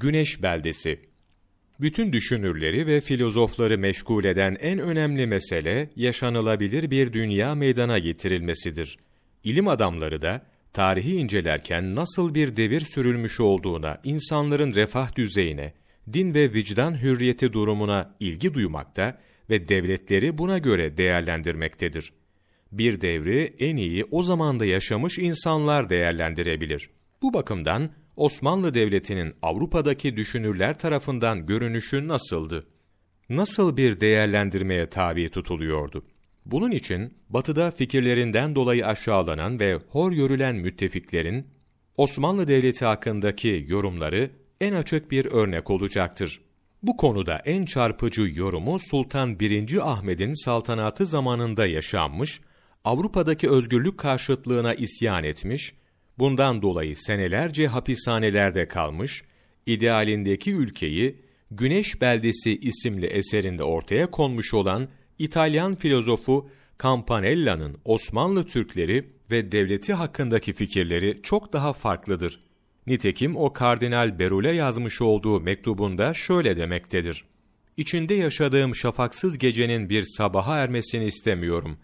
Güneş beldesi. Bütün düşünürleri ve filozofları meşgul eden en önemli mesele yaşanılabilir bir dünya meydana getirilmesidir. İlim adamları da tarihi incelerken nasıl bir devir sürülmüş olduğuna, insanların refah düzeyine, din ve vicdan hürriyeti durumuna ilgi duymakta ve devletleri buna göre değerlendirmektedir. Bir devri en iyi o zamanda yaşamış insanlar değerlendirebilir. Bu bakımdan Osmanlı Devleti'nin Avrupa'daki düşünürler tarafından görünüşü nasıldı? Nasıl bir değerlendirmeye tabi tutuluyordu? Bunun için batıda fikirlerinden dolayı aşağılanan ve hor görülen müttefiklerin Osmanlı Devleti hakkındaki yorumları en açık bir örnek olacaktır. Bu konuda en çarpıcı yorumu Sultan 1. Ahmet'in saltanatı zamanında yaşanmış, Avrupa'daki özgürlük karşıtlığına isyan etmiş, bundan dolayı senelerce hapishanelerde kalmış, idealindeki ülkeyi Güneş Beldesi isimli eserinde ortaya konmuş olan İtalyan filozofu Campanella'nın Osmanlı Türkleri ve devleti hakkındaki fikirleri çok daha farklıdır. Nitekim o Kardinal Berule yazmış olduğu mektubunda şöyle demektedir. İçinde yaşadığım şafaksız gecenin bir sabaha ermesini istemiyorum.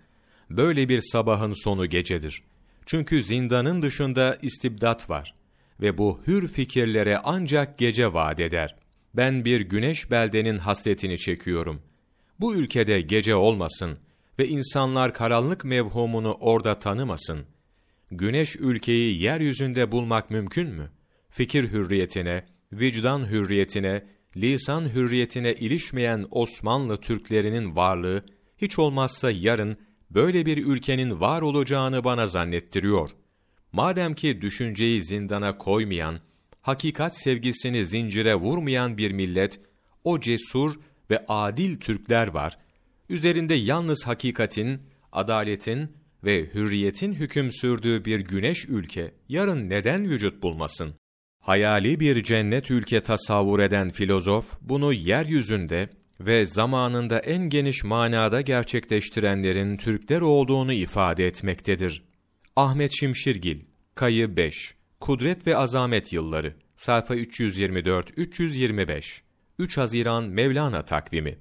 Böyle bir sabahın sonu gecedir. Çünkü zindanın dışında istibdat var ve bu hür fikirlere ancak gece vaat eder. Ben bir güneş beldenin hasretini çekiyorum. Bu ülkede gece olmasın ve insanlar karanlık mevhumunu orada tanımasın. Güneş ülkeyi yeryüzünde bulmak mümkün mü? Fikir hürriyetine, vicdan hürriyetine, lisan hürriyetine ilişmeyen Osmanlı Türklerinin varlığı hiç olmazsa yarın böyle bir ülkenin var olacağını bana zannettiriyor. Madem ki düşünceyi zindana koymayan, hakikat sevgisini zincire vurmayan bir millet, o cesur ve adil Türkler var, üzerinde yalnız hakikatin, adaletin ve hürriyetin hüküm sürdüğü bir güneş ülke yarın neden vücut bulmasın? Hayali bir cennet ülke tasavvur eden filozof bunu yeryüzünde ve zamanında en geniş manada gerçekleştirenlerin Türkler olduğunu ifade etmektedir. Ahmet Şimşirgil, Kayı 5, Kudret ve Azamet Yılları, sayfa 324-325, 3 Haziran Mevlana takvimi.